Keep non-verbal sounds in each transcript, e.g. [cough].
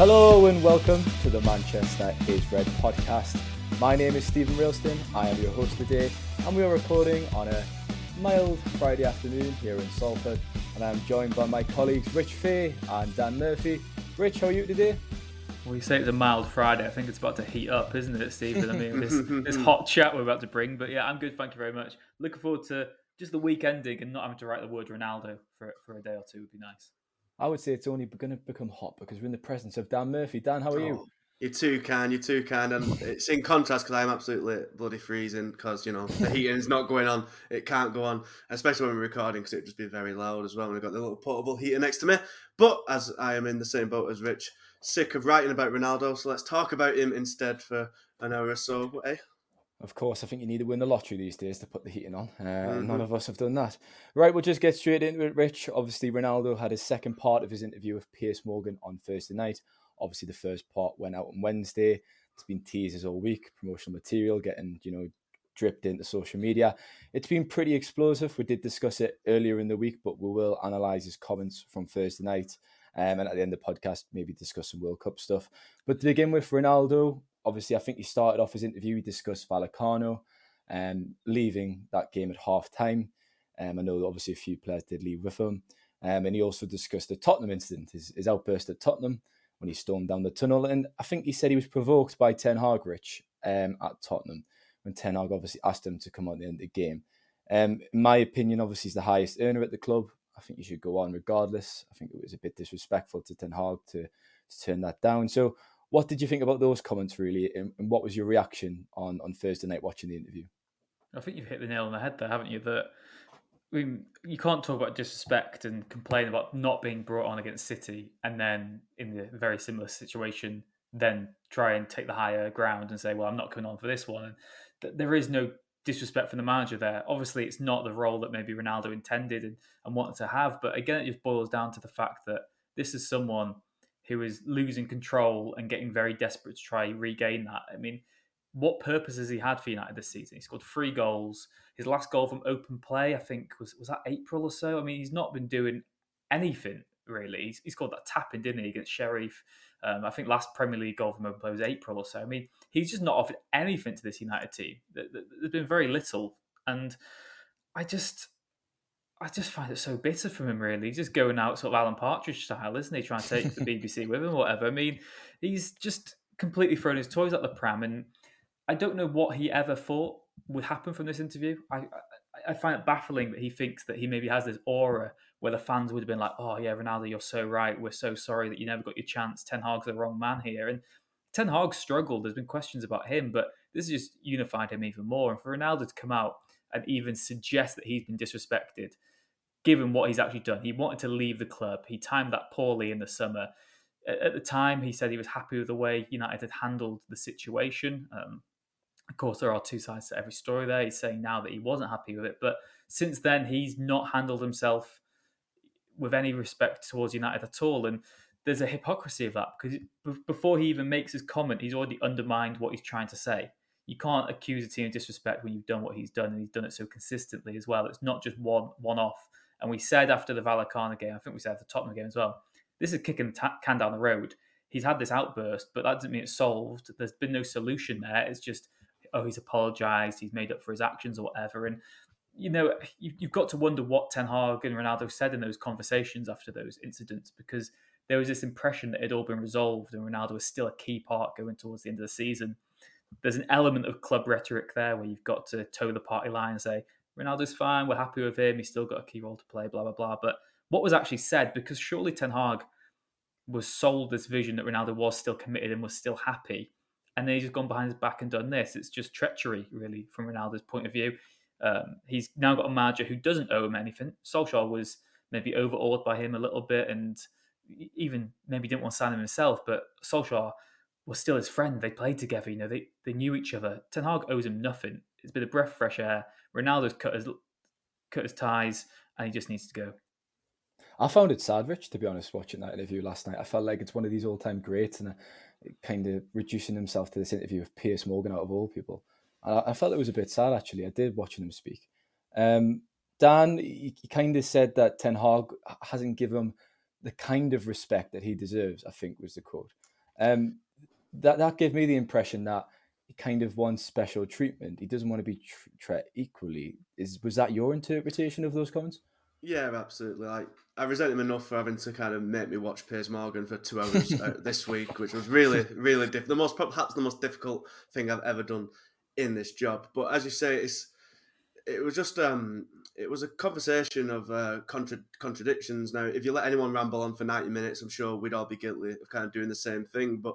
Hello and welcome to the Manchester is Red podcast. My name is Steven Railston. I am your host today, and we are recording on a mild Friday afternoon here in Salford. And I'm joined by my colleagues Rich Fay and Dan Murphy. Rich, how are you today? Well, you say it's a mild Friday. I think it's about to heat up, isn't it, Steven? I mean, this, [laughs] this hot chat we're about to bring. But yeah, I'm good. Thank you very much. Looking forward to just the week ending and not having to write the word Ronaldo for, for a day or two would be nice. I would say it's only going to become hot because we're in the presence of Dan Murphy. Dan, how are you? Oh, you're too kind, you're too kind. And it's in contrast because I'm absolutely bloody freezing because, you know, the [laughs] heating is not going on. It can't go on, especially when we're recording because it'd just be very loud as well. And we've got the little portable heater next to me. But as I am in the same boat as Rich, sick of writing about Ronaldo, so let's talk about him instead for an hour or so. Eh? Of course, I think you need to win the lottery these days to put the heating on. Uh, mm-hmm. None of us have done that. Right, we'll just get straight into it, Rich. Obviously, Ronaldo had his second part of his interview with Piers Morgan on Thursday night. Obviously, the first part went out on Wednesday. It's been teasers all week, promotional material getting, you know, dripped into social media. It's been pretty explosive. We did discuss it earlier in the week, but we will analyse his comments from Thursday night. Um, and at the end of the podcast, maybe discuss some World Cup stuff. But to begin with, Ronaldo, obviously, I think he started off his interview. He discussed Vallecano um, leaving that game at half time. Um, I know obviously a few players did leave with him. Um, and he also discussed the Tottenham incident, his, his outburst at Tottenham when he stormed down the tunnel. And I think he said he was provoked by Ten Hag Rich um, at Tottenham when Ten Hag obviously asked him to come on the end of the game. Um, in my opinion, obviously, he's the highest earner at the club. I think you should go on regardless. I think it was a bit disrespectful to Ten Hag to, to turn that down. So what did you think about those comments, really, and, and what was your reaction on on Thursday night watching the interview? I think you've hit the nail on the head there, haven't you? That I mean, you can't talk about disrespect and complain about not being brought on against City, and then in the very similar situation, then try and take the higher ground and say, "Well, I'm not coming on for this one." And th- there is no disrespect from the manager there. Obviously, it's not the role that maybe Ronaldo intended and, and wanted to have, but again, it just boils down to the fact that this is someone who is losing control and getting very desperate to try regain that. I mean, what purpose has he had for United this season? He scored three goals. His last goal from open play, I think, was was that April or so. I mean, he's not been doing anything really. He's, he scored that tapping, didn't he, against Sheriff? Um, I think last Premier League goal from open play was April or so. I mean, he's just not offered anything to this United team. There's been very little, and I just I just find it so bitter from him, really. He's just going out sort of Alan Partridge style, isn't he? Trying to take the [laughs] BBC with him, whatever. I mean, he's just completely thrown his toys at the pram, and I don't know what he ever thought would happen from this interview. I, I, I find it baffling that he thinks that he maybe has this aura where the fans would have been like, "Oh yeah, Ronaldo, you're so right. We're so sorry that you never got your chance. Ten Hag's the wrong man here." And Ten Hag struggled. There's been questions about him, but this has just unified him even more. And for Ronaldo to come out and even suggest that he's been disrespected given what he's actually done. He wanted to leave the club. He timed that poorly in the summer. At the time, he said he was happy with the way United had handled the situation. Um, of course, there are two sides to every story there. He's saying now that he wasn't happy with it. But since then, he's not handled himself with any respect towards United at all. And there's a hypocrisy of that because before he even makes his comment, he's already undermined what he's trying to say. You can't accuse a team of disrespect when you've done what he's done, and he's done it so consistently as well. It's not just one one off. And we said after the Vallecano game, I think we said the Tottenham game as well, this is kicking the can down the road. He's had this outburst, but that doesn't mean it's solved. There's been no solution there. It's just, oh, he's apologised, he's made up for his actions or whatever. And, you know, you've got to wonder what Ten Hag and Ronaldo said in those conversations after those incidents because there was this impression that it had all been resolved and Ronaldo was still a key part going towards the end of the season. There's an element of club rhetoric there where you've got to toe the party line and say, Ronaldo's fine. We're happy with him. He's still got a key role to play. Blah blah blah. But what was actually said? Because surely Ten Hag was sold this vision that Ronaldo was still committed and was still happy, and then he's just gone behind his back and done this. It's just treachery, really, from Ronaldo's point of view. Um, he's now got a manager who doesn't owe him anything. Solskjaer was maybe overawed by him a little bit and even maybe didn't want to sign him himself, but Solskjaer was still his friend. They played together, you know, they, they knew each other. Ten Hag owes him nothing. It's been breath fresh air. Ronaldo's cut his, cut his ties and he just needs to go. I found it sad, Rich, to be honest, watching that interview last night. I felt like it's one of these all time greats and uh, kind of reducing himself to this interview of Piers Morgan out of all people. I, felt it was a bit sad, actually. I did watching him speak. Um, Dan, he, he kind of said that Ten Hag hasn't given him the kind of respect that he deserves, I think was the quote. Um, that, that gave me the impression that kind of wants special treatment. He doesn't want to be treated equally. Is Was that your interpretation of those comments? Yeah, absolutely. Like I resent him enough for having to kind of make me watch Piers Morgan for two hours uh, [laughs] this week, which was really, really diff- the most perhaps the most difficult thing I've ever done in this job. But as you say, it's it was just um it was a conversation of uh, contra- contradictions. Now, if you let anyone ramble on for ninety minutes, I'm sure we'd all be guilty of kind of doing the same thing. But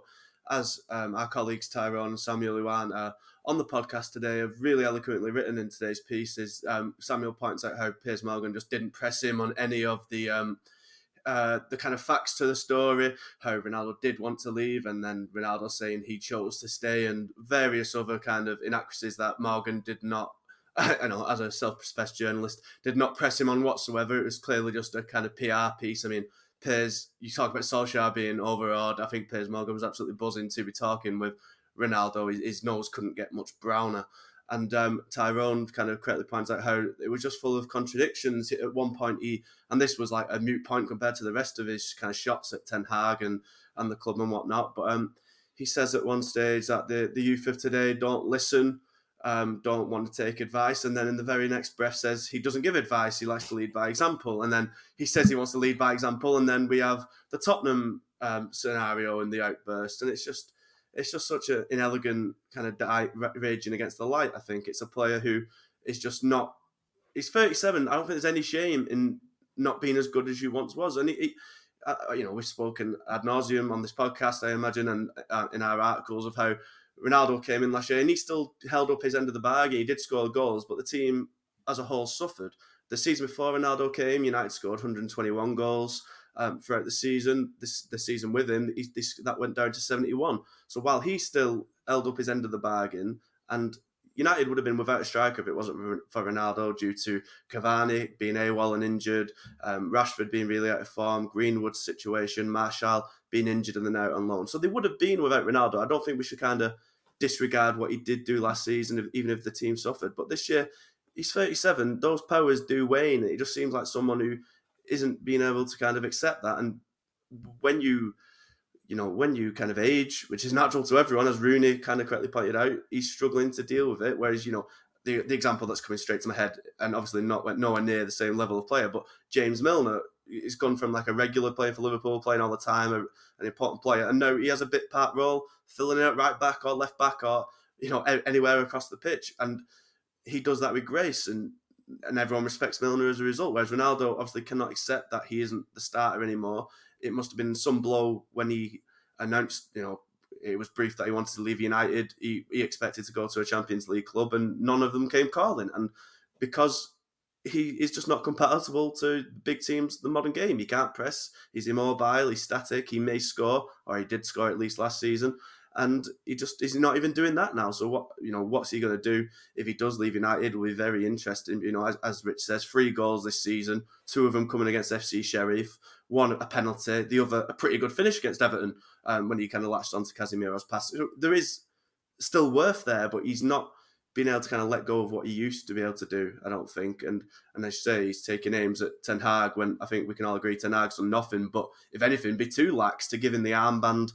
as um, our colleagues Tyrone and Samuel are on the podcast today have really eloquently written in today's piece, is um, Samuel points out how Piers Morgan just didn't press him on any of the um, uh, the kind of facts to the story, how Ronaldo did want to leave, and then Ronaldo saying he chose to stay, and various other kind of inaccuracies that Morgan did not. [laughs] I know, as a self-professed journalist, did not press him on whatsoever. It was clearly just a kind of PR piece. I mean, Piers, you talk about Solskjaer being overawed. I think Piers Morgan was absolutely buzzing to be talking with Ronaldo. His, his nose couldn't get much browner. And um, Tyrone kind of correctly points out how it was just full of contradictions. At one point, he and this was like a mute point compared to the rest of his kind of shots at Ten Hag and, and the club and whatnot. But um, he says at one stage that the, the youth of today don't listen, um, don't want to take advice, and then in the very next breath says he doesn't give advice. He likes to lead by example, and then he says he wants to lead by example, and then we have the Tottenham um, scenario and the outburst, and it's just it's just such an inelegant kind of die, raging against the light. I think it's a player who is just not. He's 37. I don't think there's any shame in not being as good as you once was. And he, he uh, you know, we've spoken ad nauseum on this podcast, I imagine, and uh, in our articles of how Ronaldo came in last year and he still held up his end of the bargain. He did score goals, but the team as a whole suffered. The season before Ronaldo came, United scored 121 goals um, throughout the season. This the season with him, he, this, that went down to 71. So while he still held up his end of the bargain, and United would have been without a striker if it wasn't for Ronaldo due to Cavani being AWOL and injured, um, Rashford being really out of form, Greenwood's situation, Martial being injured and then out on loan. So they would have been without Ronaldo. I don't think we should kind of disregard what he did do last season, even if the team suffered. But this year, he's 37. Those powers do wane. It just seems like someone who isn't being able to kind of accept that. And when you, you know, when you kind of age, which is natural to everyone, as Rooney kind of correctly pointed out, he's struggling to deal with it. Whereas, you know, the, the example that's coming straight to my head, and obviously not went nowhere near the same level of player, but James Milner, he's gone from like a regular player for Liverpool, playing all the time, an important player, and now he has a bit part role, filling it right back or left back or you know anywhere across the pitch, and he does that with grace. And and everyone respects Milner as a result. Whereas Ronaldo obviously cannot accept that he isn't the starter anymore. It must have been some blow when he announced, you know, it was brief that he wanted to leave United. He, he expected to go to a Champions League club, and none of them came calling. And because he is just not compatible to big teams, the modern game. He can't press. He's immobile. He's static. He may score, or he did score at least last season and he just is not even doing that now. So what you know, what's he going to do if he does leave United? Will be very interesting. You know, as, as Rich says, three goals this season, two of them coming against FC Sheriff, one a penalty, the other a pretty good finish against Everton um, when he kind of latched onto Casemiro's pass. There is still worth there, but he's not being able to kind of let go of what he used to be able to do. I don't think, and and as you say, he's taking aims at Ten Hag when I think we can all agree Ten Hag's done nothing. But if anything, be too lax to give him the armband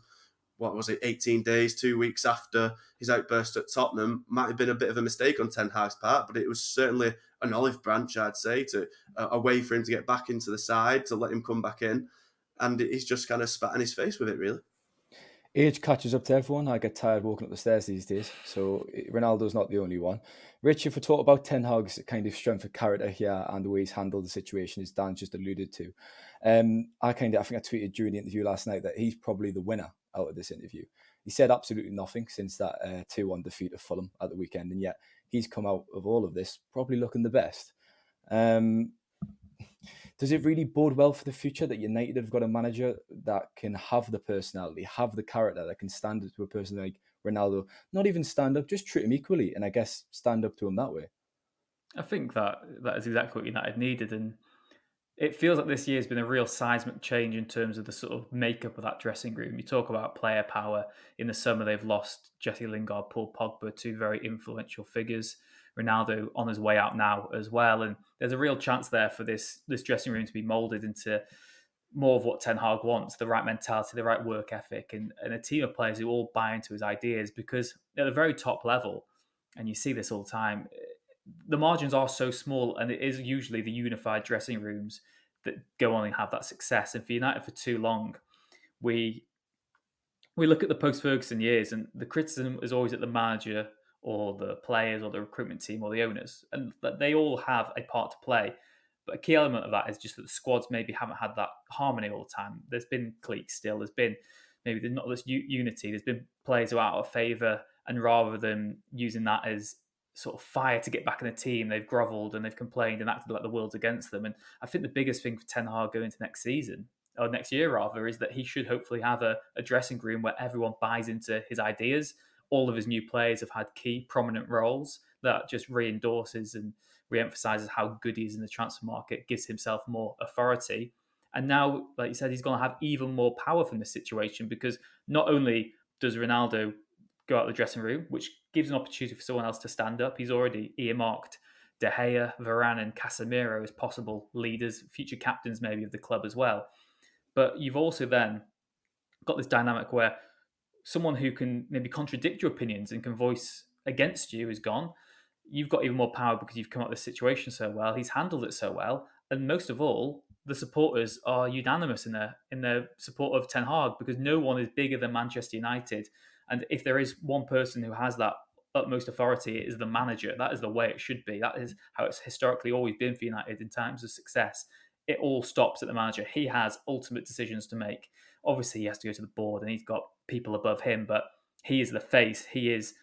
what was it, 18 days, two weeks after his outburst at Tottenham, might have been a bit of a mistake on Ten Hag's part, but it was certainly an olive branch, I'd say, to a way for him to get back into the side, to let him come back in. And he's just kind of spat in his face with it, really. Age catches up to everyone. I get tired walking up the stairs these days, so Ronaldo's not the only one. Rich, if we talk about Ten Hag's kind of strength of character here and the way he's handled the situation, as Dan just alluded to, um, I kind of I think I tweeted during the interview last night that he's probably the winner out of this interview. He said absolutely nothing since that uh, 2 1 defeat of Fulham at the weekend, and yet he's come out of all of this probably looking the best. Um, does it really bode well for the future that United have got a manager that can have the personality, have the character that can stand up to a person like Ronaldo? Not even stand up, just treat him equally, and I guess stand up to him that way. I think that that is exactly what United needed, and it feels like this year has been a real seismic change in terms of the sort of makeup of that dressing room. You talk about player power. In the summer, they've lost Jesse Lingard, Paul Pogba, two very influential figures. Ronaldo on his way out now as well, and there's a real chance there for this this dressing room to be molded into more of what Ten Hag wants: the right mentality, the right work ethic, and, and a team of players who all buy into his ideas. Because at the very top level, and you see this all the time, the margins are so small, and it is usually the unified dressing rooms that go on and have that success. And for United for too long, we we look at the post Ferguson years, and the criticism is always at the manager or the players or the recruitment team or the owners, and that they all have a part to play. But a key element of that is just that the squads maybe haven't had that harmony all the time. There's been cliques still. There's been maybe there's not this unity. There's been players who are out of favour, and rather than using that as sort of fire to get back in the team. They've grovelled and they've complained and acted like the world's against them. And I think the biggest thing for Ten Hag going into next season or next year rather is that he should hopefully have a, a dressing room where everyone buys into his ideas. All of his new players have had key prominent roles that just re-endorses and re-emphasizes how good he is in the transfer market, gives himself more authority. And now, like you said, he's going to have even more power from this situation because not only does Ronaldo go out the dressing room, which gives an opportunity for someone else to stand up. He's already earmarked De Gea, Varane, and Casemiro as possible leaders, future captains maybe of the club as well. But you've also then got this dynamic where someone who can maybe contradict your opinions and can voice against you is gone. You've got even more power because you've come up with this situation so well. He's handled it so well, and most of all, the supporters are unanimous in their in their support of Ten Hag because no one is bigger than Manchester United and if there is one person who has that utmost authority, it is the manager. That is the way it should be. That is how it's historically always been for United in times of success. It all stops at the manager. He has ultimate decisions to make. Obviously, he has to go to the board and he's got people above him, but he is the face. He is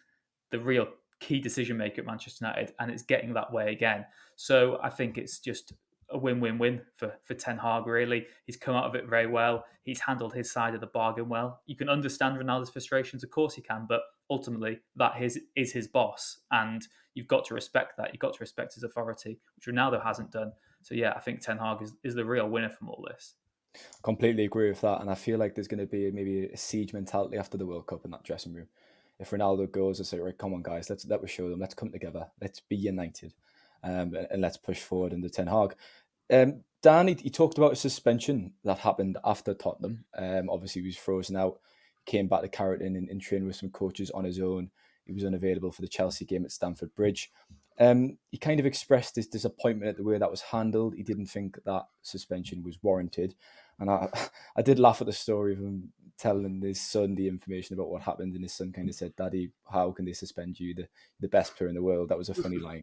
the real key decision maker at Manchester United, and it's getting that way again. So I think it's just a win-win-win for for Ten Hag. Really, he's come out of it very well. He's handled his side of the bargain well. You can understand Ronaldo's frustrations, of course, you can, but ultimately that is is his boss, and you've got to respect that. You've got to respect his authority, which Ronaldo hasn't done. So yeah, I think Ten Hag is, is the real winner from all this. Completely agree with that, and I feel like there's going to be maybe a siege mentality after the World Cup in that dressing room. If Ronaldo goes and say, "Right, come on, guys, let's let us show them. Let's come together. Let's be united." Um, and let's push forward the Ten Hag. Um, Dan, he, he, talked about a suspension that happened after Tottenham. Um, obviously, he was frozen out, came back to Carrington and, and trained with some coaches on his own. He was unavailable for the Chelsea game at Stamford Bridge. Um, he kind of expressed his disappointment at the way that was handled. He didn't think that suspension was warranted. And I, [laughs] I did laugh at the story of him telling his son the information about what happened, and his son kind of said, "Daddy, how can they suspend you, the the best player in the world?" That was a funny [laughs] line.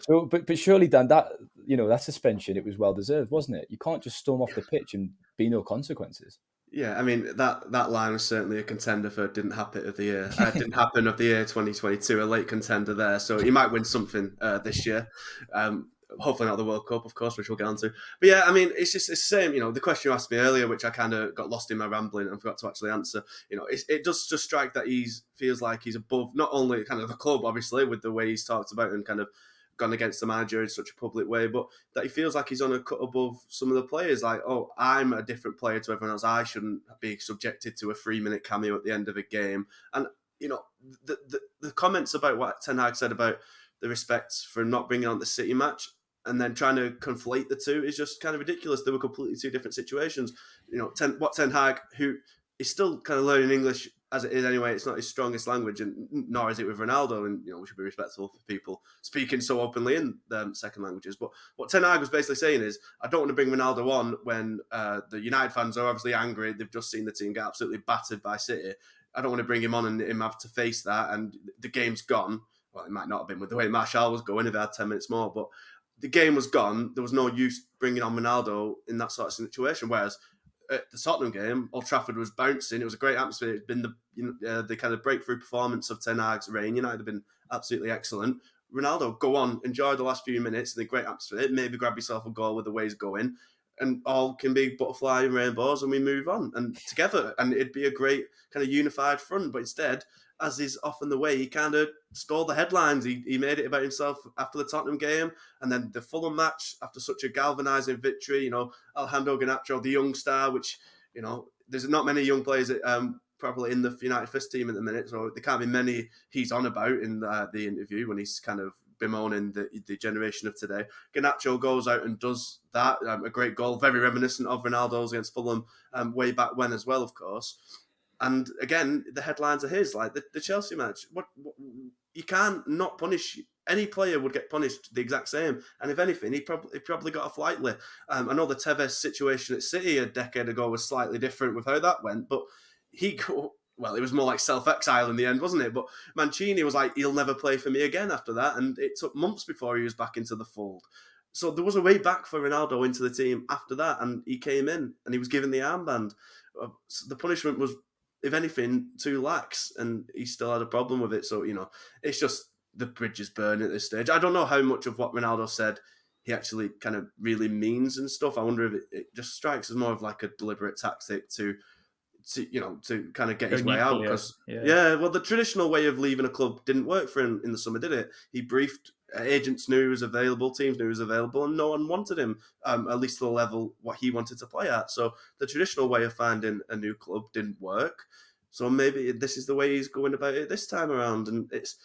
So, but but surely, Dan, that you know that suspension, it was well deserved, wasn't it? You can't just storm off the pitch and be no consequences. Yeah, I mean that that line was certainly a contender for didn't happen of the year. Uh, didn't happen of the year 2022, a late contender there. So he might win something uh, this year. Um, hopefully not the World Cup, of course, which we'll get on to. But yeah, I mean, it's just it's the same. You know, the question you asked me earlier, which I kind of got lost in my rambling and forgot to actually answer. You know, it, it does just strike that he's feels like he's above not only kind of the club, obviously, with the way he's talked about and kind of gone against the manager in such a public way, but that he feels like he's on a cut above some of the players. Like, oh, I'm a different player to everyone else. I shouldn't be subjected to a three minute cameo at the end of a game. And you know, the the, the comments about what Ten Hag said about the respect for not bringing on the City match and then trying to conflate the two is just kind of ridiculous. They were completely two different situations. You know, Ten, what Ten Hag, who is still kind of learning English as it is anyway, it's not his strongest language, and nor is it with Ronaldo. And you know, we should be respectful for people speaking so openly in um, second languages. But what Ten Hag was basically saying is, I don't want to bring Ronaldo on when uh, the United fans are obviously angry. They've just seen the team get absolutely battered by City. I don't want to bring him on and him have to face that, and the game's gone. Well, it might not have been with the way Martial was going if they had ten minutes more, but the game was gone. There was no use bringing on Ronaldo in that sort of situation. Whereas at the Tottenham game, Old Trafford was bouncing. It was a great atmosphere. It's been the you know, uh, the kind of breakthrough performance of Ten Hag's reign. United have been absolutely excellent. Ronaldo, go on, enjoy the last few minutes, in the great atmosphere, maybe grab yourself a goal with the way he's going, and all can be butterfly and rainbows, and we move on and together, and it'd be a great kind of unified front. But instead, as is often the way, he kind of stole the headlines. He, he made it about himself after the Tottenham game, and then the Fulham match after such a galvanising victory. You know, Alejandro Garnacho, the young star, which you know, there's not many young players um, probably in the United first team at the minute, so there can't be many he's on about in the, the interview when he's kind of bemoaning the, the generation of today. Garnacho goes out and does that, um, a great goal, very reminiscent of Ronaldo's against Fulham um, way back when as well, of course. And again, the headlines are his, like the, the Chelsea match. What, what, you can't not punish any player would get punished the exact same. And if anything, he probably he probably got off lightly. Um, I know the Tevez situation at City a decade ago was slightly different with how that went, but he [laughs] well, it was more like self exile in the end, wasn't it? But Mancini was like, he'll never play for me again after that, and it took months before he was back into the fold. So there was a way back for Ronaldo into the team after that, and he came in and he was given the armband. Uh, so the punishment was, if anything, too lax, and he still had a problem with it. So you know, it's just the bridge is burning at this stage. I don't know how much of what Ronaldo said he actually kind of really means and stuff. I wonder if it, it just strikes as more of like a deliberate tactic to to you know to kind of get his way out because yeah. yeah. well the traditional way of leaving a club didn't work for him in the summer did it he briefed agents knew he was available teams knew he was available and no one wanted him um, at least to the level what he wanted to play at so the traditional way of finding a new club didn't work so maybe this is the way he's going about it this time around and it's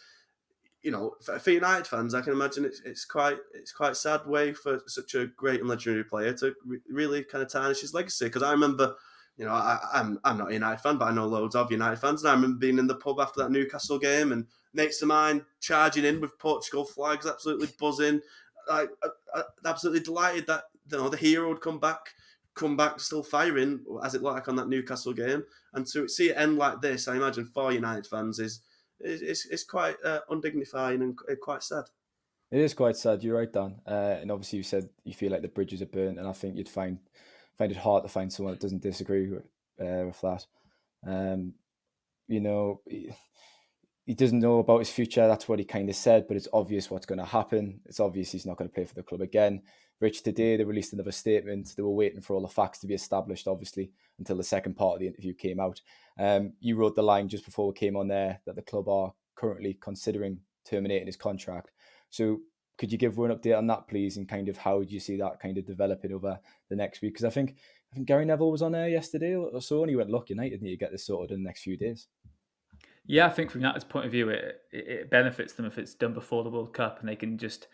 you know, for United fans, I can imagine it's, it's quite it's quite sad way for such a great and legendary player to re- really kind of tarnish his legacy. Because I remember you know, I, am I'm, I'm not a United fan, but I know loads of United fans. And I remember being in the pub after that Newcastle game and mates of mine charging in with Portugal flags, absolutely buzzing. I, absolutely delighted that you know the hero would come back, come back still firing as it like on that Newcastle game. And to see it end like this, I imagine for United fans is is is quite uh, undignifying and quite sad. It is quite sad. You're right, Dan. Uh, and obviously, you said you feel like the bridges are burnt, and I think you'd find find it hard to find someone that doesn't disagree with, uh, with that. Um, you know, he, he, doesn't know about his future. That's what he kind of said, but it's obvious what's going to happen. It's obvious he's not going to play for the club again. Rich, today they released another statement. They were waiting for all the facts to be established, obviously, until the second part of the interview came out. Um, you wrote the line just before we came on there that the club are currently considering terminating his contract. So could you give one update on that, please, and kind of how do you see that kind of developing over the next week? Because I think I think Gary Neville was on there yesterday or so, and he went, "Look, United need to get this sorted in the next few days." Yeah, I think from United's point of view, it, it benefits them if it's done before the World Cup and they can just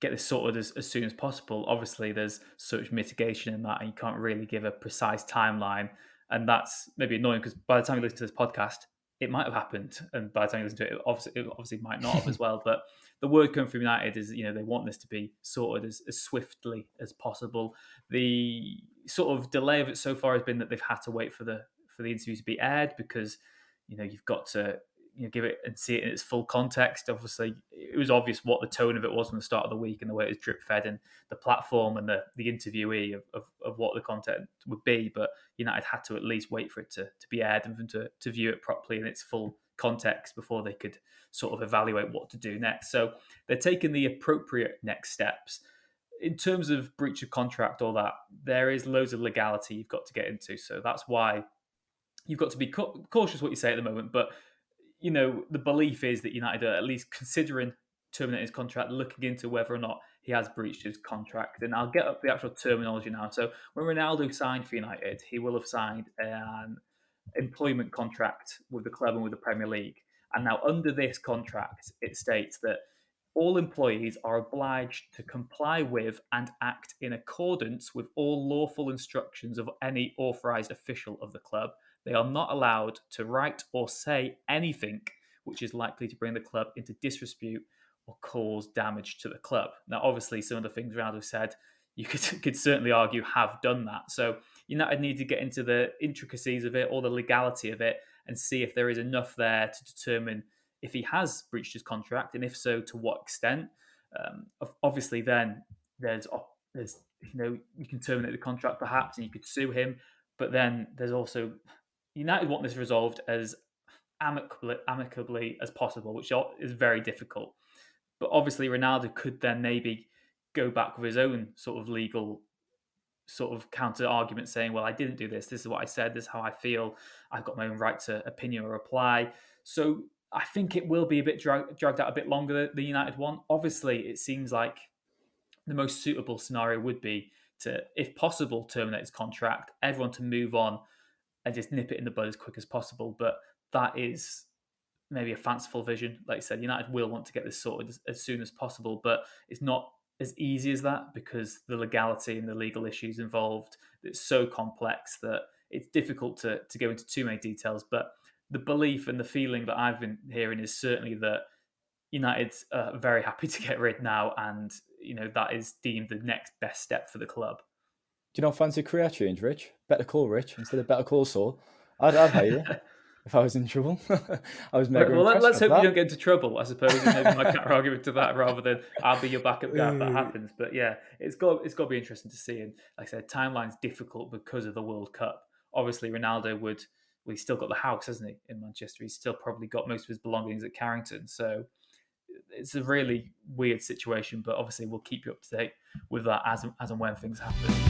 get this sorted as, as soon as possible. Obviously, there's such mitigation in that, and you can't really give a precise timeline. And that's maybe annoying because by the time you listen to this podcast, it might have happened, and by the time you listen to it, it obviously, it obviously might not have as well. But the word coming from United is, you know, they want this to be sorted as, as swiftly as possible. The sort of delay of it so far has been that they've had to wait for the for the interview to be aired because, you know, you've got to you know, give it and see it in its full context. Obviously, it was obvious what the tone of it was from the start of the week and the way it was drip fed and the platform and the, the interviewee of, of, of, what the content would be. But United had to at least wait for it to, to be aired and for to, to view it properly in its full context before they could sort of evaluate what to do next. So they're taking the appropriate next steps. In terms of breach of contract, all that, there is loads of legality you've got to get into. So that's why you've got to be cautious what you say at the moment. But you know, the belief is that United are at least considering terminating his contract, looking into whether or not he has breached his contract. And I'll get up the actual terminology now. So when Ronaldo signed for United, he will have signed an employment contract with the club and with the Premier League. And now, under this contract, it states that all employees are obliged to comply with and act in accordance with all lawful instructions of any authorized official of the club. They are not allowed to write or say anything which is likely to bring the club into disrepute or cause damage to the club. Now, obviously, some of the things Ronaldo said, you could, [laughs] could certainly argue have done that. So United need to get into the intricacies of it or the legality of it and see if there is enough there to determine if he has breached his contract and if so, to what extent. Um, obviously, then there's there's you know you can terminate the contract perhaps and you could sue him, but then there's also United want this resolved as amicably, amicably as possible, which is very difficult. But obviously, Ronaldo could then maybe go back with his own sort of legal sort of counter argument saying, well, I didn't do this. This is what I said. This is how I feel. I've got my own right to opinion or reply. So I think it will be a bit drag- dragged out a bit longer than the United one. Obviously, it seems like the most suitable scenario would be to, if possible, terminate his contract, everyone to move on and just nip it in the bud as quick as possible. But that is maybe a fanciful vision. Like I said, United will want to get this sorted as, as soon as possible, but it's not as easy as that because the legality and the legal issues involved it's so complex that it's difficult to, to go into too many details. But the belief and the feeling that i've been hearing is certainly that united's uh, very happy [laughs] to get rid now and you know that is deemed the next best step for the club. Do you not fancy career change rich? Better call rich instead of better call saul. I'd, I'd hire you [laughs] if I was in trouble. [laughs] I was mega well. Let's hope that. you don't get into trouble. I suppose is maybe my counter argument to that, rather than I'll be your backup guy if that happens. But yeah, it's got it's got to be interesting to see. And like I said, timeline's difficult because of the World Cup. Obviously, Ronaldo would. Well, he's still got the house, hasn't he, in Manchester? He's still probably got most of his belongings at Carrington. So it's a really weird situation. But obviously, we'll keep you up to date with that as as and when things happen.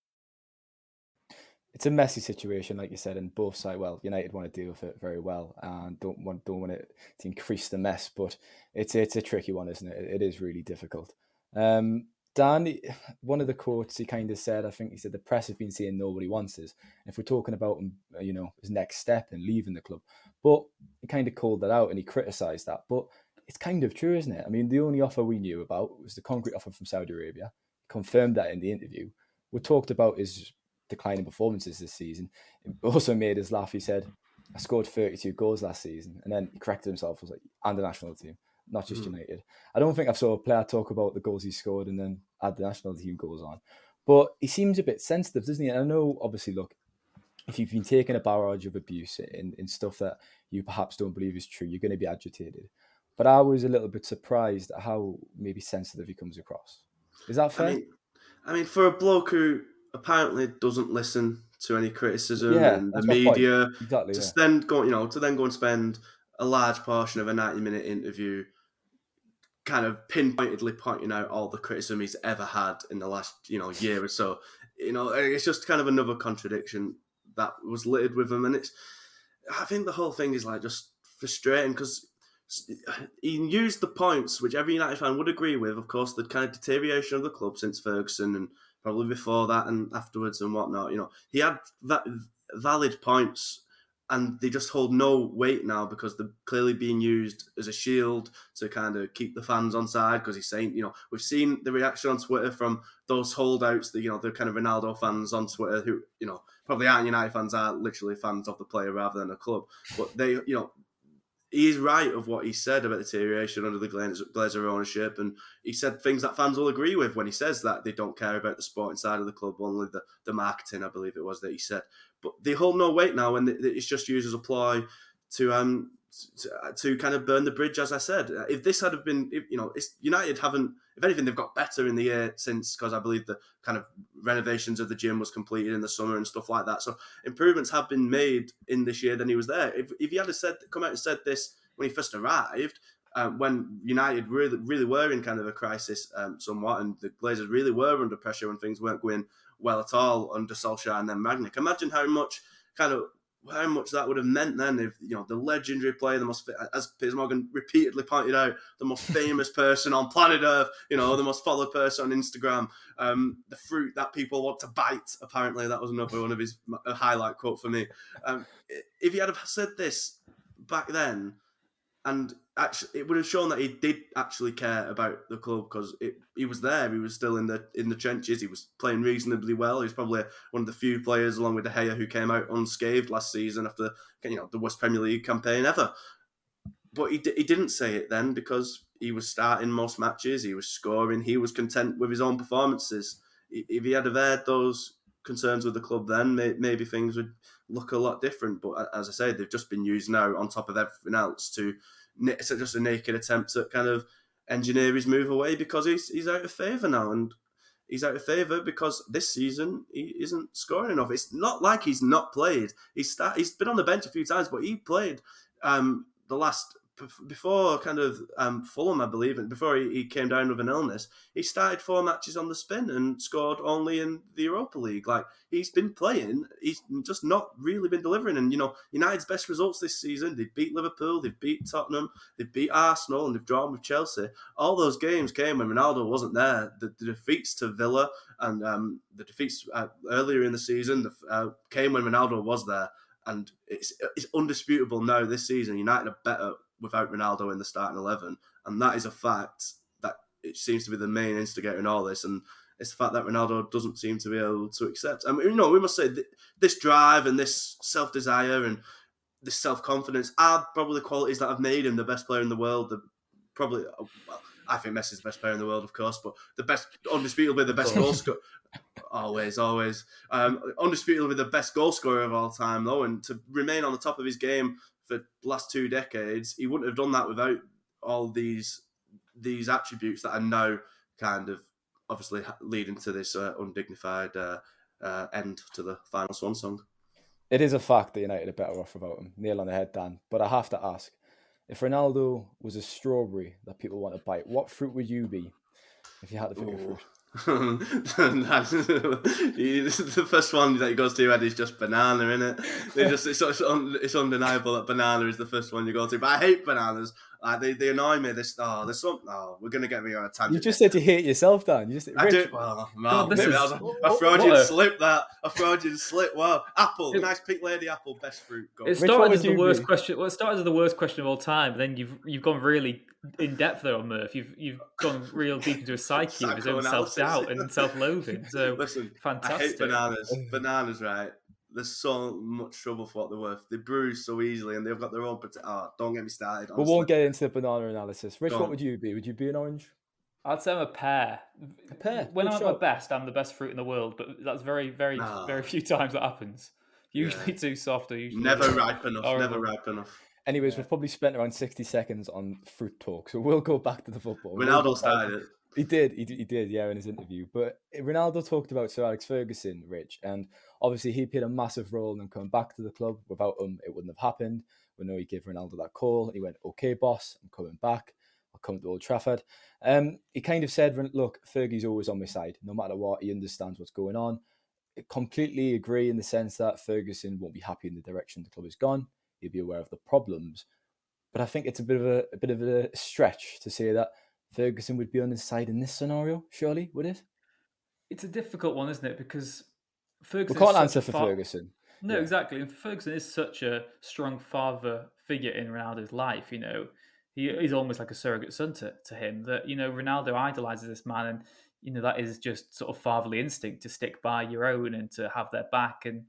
it's a messy situation, like you said, and both sides. Well, United want to deal with it very well and don't want don't want it to increase the mess, but it's it's a tricky one, isn't it? It is really difficult. Um, Dan, one of the quotes he kind of said, I think he said, the press have been saying nobody wants us. If we're talking about uh, you know his next step and leaving the club, but he kind of called that out and he criticised that, but it's kind of true, isn't it? I mean, the only offer we knew about was the concrete offer from Saudi Arabia. Confirmed that in the interview. We talked about his declining performances this season. It also made us laugh. He said, I scored 32 goals last season. And then he corrected himself, was like, and the national team, not just mm. United. I don't think I've saw a player talk about the goals he scored and then add the national team goals on. But he seems a bit sensitive, doesn't he? And I know, obviously, look, if you've been taking a barrage of abuse in, in stuff that you perhaps don't believe is true, you're going to be agitated. But I was a little bit surprised at how maybe sensitive he comes across. Is that fair? I mean, I mean for a bloke who apparently doesn't listen to any criticism yeah, and the media. Exactly. To yeah. then go, you know, to then go and spend a large portion of a ninety-minute interview, kind of pinpointedly pointing out all the criticism he's ever had in the last, you know, year or so. You know, it's just kind of another contradiction that was littered with him, and it's. I think the whole thing is like just frustrating because he used the points which every United fan would agree with. Of course, the kind of deterioration of the club since Ferguson and probably before that and afterwards and whatnot. You know, he had that valid points, and they just hold no weight now because they're clearly being used as a shield to kind of keep the fans on side. Because he's saying, you know, we've seen the reaction on Twitter from those holdouts, the you know, the kind of Ronaldo fans on Twitter who, you know, probably aren't United fans, are literally fans of the player rather than a club. But they, you know, he is right of what he said about deterioration under the Glazer ownership, and he said things that fans will agree with when he says that they don't care about the sporting side of the club, only the, the marketing, I believe it was that he said. But they hold no weight now, and it's just used as a ploy to um to, kind of burn the bridge, as I said. If this had have been, if, you know, United haven't. If anything, they've got better in the year since because I believe the kind of renovations of the gym was completed in the summer and stuff like that. So improvements have been made in this year than he was there. If if he had said come out and said this when he first arrived, um, when United really really were in kind of a crisis um, somewhat, and the Glazers really were under pressure when things weren't going well at all under Solskjaer and then Rangnick. Imagine how much kind of how much that would have meant then if you know the legendary player, the most as Piers Morgan repeatedly pointed out, the most [laughs] famous person on planet Earth, you know, the most followed person on Instagram, um, the fruit that people want to bite. Apparently, that was another one of his highlight quote for me. Um, if he had have said this back then, and actually it would have shown that he did actually care about the club because he was there. He was still in the in the trenches. He was playing reasonably well. He was probably one of the few players, along with De Gea, who came out unscathed last season after you know the worst Premier League campaign ever. but he he didn't say it then because he was starting most matches, he was scoring, he was content with his own performances. If he had had those concerns with the club then, maybe things would look a lot different. But as I say, they've just been used now on top of everything else to it's just a naked attempt to kind of engineer his move away because he's he's out of favour now and he's out of favour because this season he isn't scoring enough. It's not like he's not played. He's start, he's been on the bench a few times, but he played um, the last before kind of um, Fulham, I believe, and before he, he, came down with an illness, he started four matches on the spin and scored only in the Europa League. Like he's been playing, he's just not really been delivering. And you know, United's best results this season: they beat Liverpool, they beat Tottenham, they beat Arsenal, and they've drawn with Chelsea. All those games came when Ronaldo wasn't there. The, the defeats to Villa and um, the defeats uh, earlier in the season the, uh, came when Ronaldo was there. And it's it's undisputable now this season. United are better without Ronaldo in the starting eleven, and that is a fact that it seems to be the main instigator in all this. And it's the fact that Ronaldo doesn't seem to be able to accept. I mean, you know, we must say this drive and this self desire and this self confidence are probably the qualities that have made him the best player in the world. The probably, well, I think Messi's the best player in the world, of course, but the best, undisputably the best goal scorer. always, always, um, undisputably the best goal scorer of all time, though, and to remain on the top of his game for the last two decades, he wouldn't have done that without all these these attributes that are now kind of obviously leading to this uh, undignified uh, uh, end to the final swan song. It is a fact that United are better off without him. Nail on the head, Dan. But I have to ask if Ronaldo was a strawberry that people want to bite, what fruit would you be if you had to pick Ooh. a fruit? [laughs] [laughs] the first one that goes to head is just banana, isn't it? [laughs] Just, it's, it's, un, it's, undeniable that banana is the first one you go to. But I hate bananas. Like they, they annoy me. This oh, there's some. Oh, we're gonna get me on a tangent. You just said you hate yourself, Dan. You just. I do. Well, man, maybe is, that was a, a Freudian slip. That a Freudian slip. Wow, apple, it, nice pink lady apple, best fruit. Go. It started as the worst be? question. Well, it started as the worst question of all time. Then you've you've gone really in depth there on Murph. You've you've gone real deep into a psyche of his own self doubt and self loathing. So [laughs] listen, fantastic. I hate bananas. bananas, right? There's so much trouble for what they're worth. They bruise so easily, and they've got their own. Oh, don't get me started. Honestly. We won't get into the banana analysis. Rich, what would you be? Would you be an orange? I'd say I'm a pear. A pear. When Good I'm at my best, I'm the best fruit in the world. But that's very, very, very few times that happens. Usually yeah. too soft or usually never ripe enough. Horrible. Never ripe enough. Anyways, yeah. we've probably spent around 60 seconds on fruit talk, so we'll go back to the football. Ronaldo we'll started it. He did, he, he did, yeah, in his interview. But Ronaldo talked about Sir Alex Ferguson, Rich, and obviously he played a massive role in them coming back to the club. Without him, it wouldn't have happened. We know he gave Ronaldo that call, he went, "Okay, boss, I'm coming back. I'll come to Old Trafford." Um, he kind of said, "Look, Fergie's always on my side, no matter what. He understands what's going on." I completely agree in the sense that Ferguson won't be happy in the direction the club has gone. He'll be aware of the problems, but I think it's a bit of a, a bit of a stretch to say that Ferguson would be on his side in this scenario. Surely, would it? It's a difficult one, isn't it? Because Ferguson. We can't answer for far... Ferguson. No, yeah. exactly. And Ferguson is such a strong father figure in Ronaldo's life. You know, he is almost like a surrogate son to, to him. That you know, Ronaldo idolizes this man, and you know that is just sort of fatherly instinct to stick by your own and to have their back. And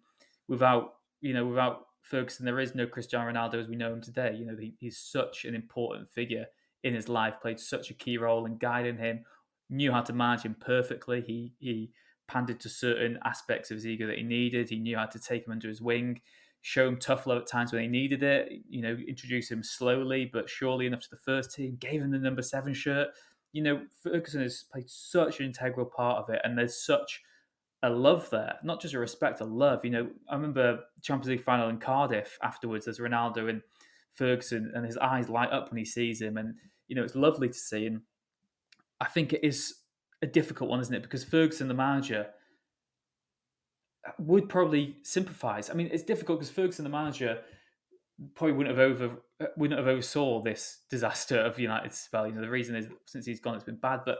without you know, without Ferguson, there is no Cristiano Ronaldo as we know him today. You know, he, he's such an important figure in his life, played such a key role in guiding him, knew how to manage him perfectly. He he pandered to certain aspects of his ego that he needed. He knew how to take him under his wing, show him tough love at times when he needed it. You know, introduce him slowly but surely enough to the first team. Gave him the number seven shirt. You know, Ferguson has played such an integral part of it, and there's such a love there, not just a respect, a love. You know, I remember Champions League final in Cardiff afterwards. There's Ronaldo and Ferguson, and his eyes light up when he sees him, and you know it's lovely to see. And I think it is a difficult one, isn't it? Because Ferguson, the manager, would probably sympathise. I mean, it's difficult because Ferguson, the manager, probably wouldn't have over wouldn't have oversaw this disaster of United's spell. You know, the reason is since he's gone, it's been bad, but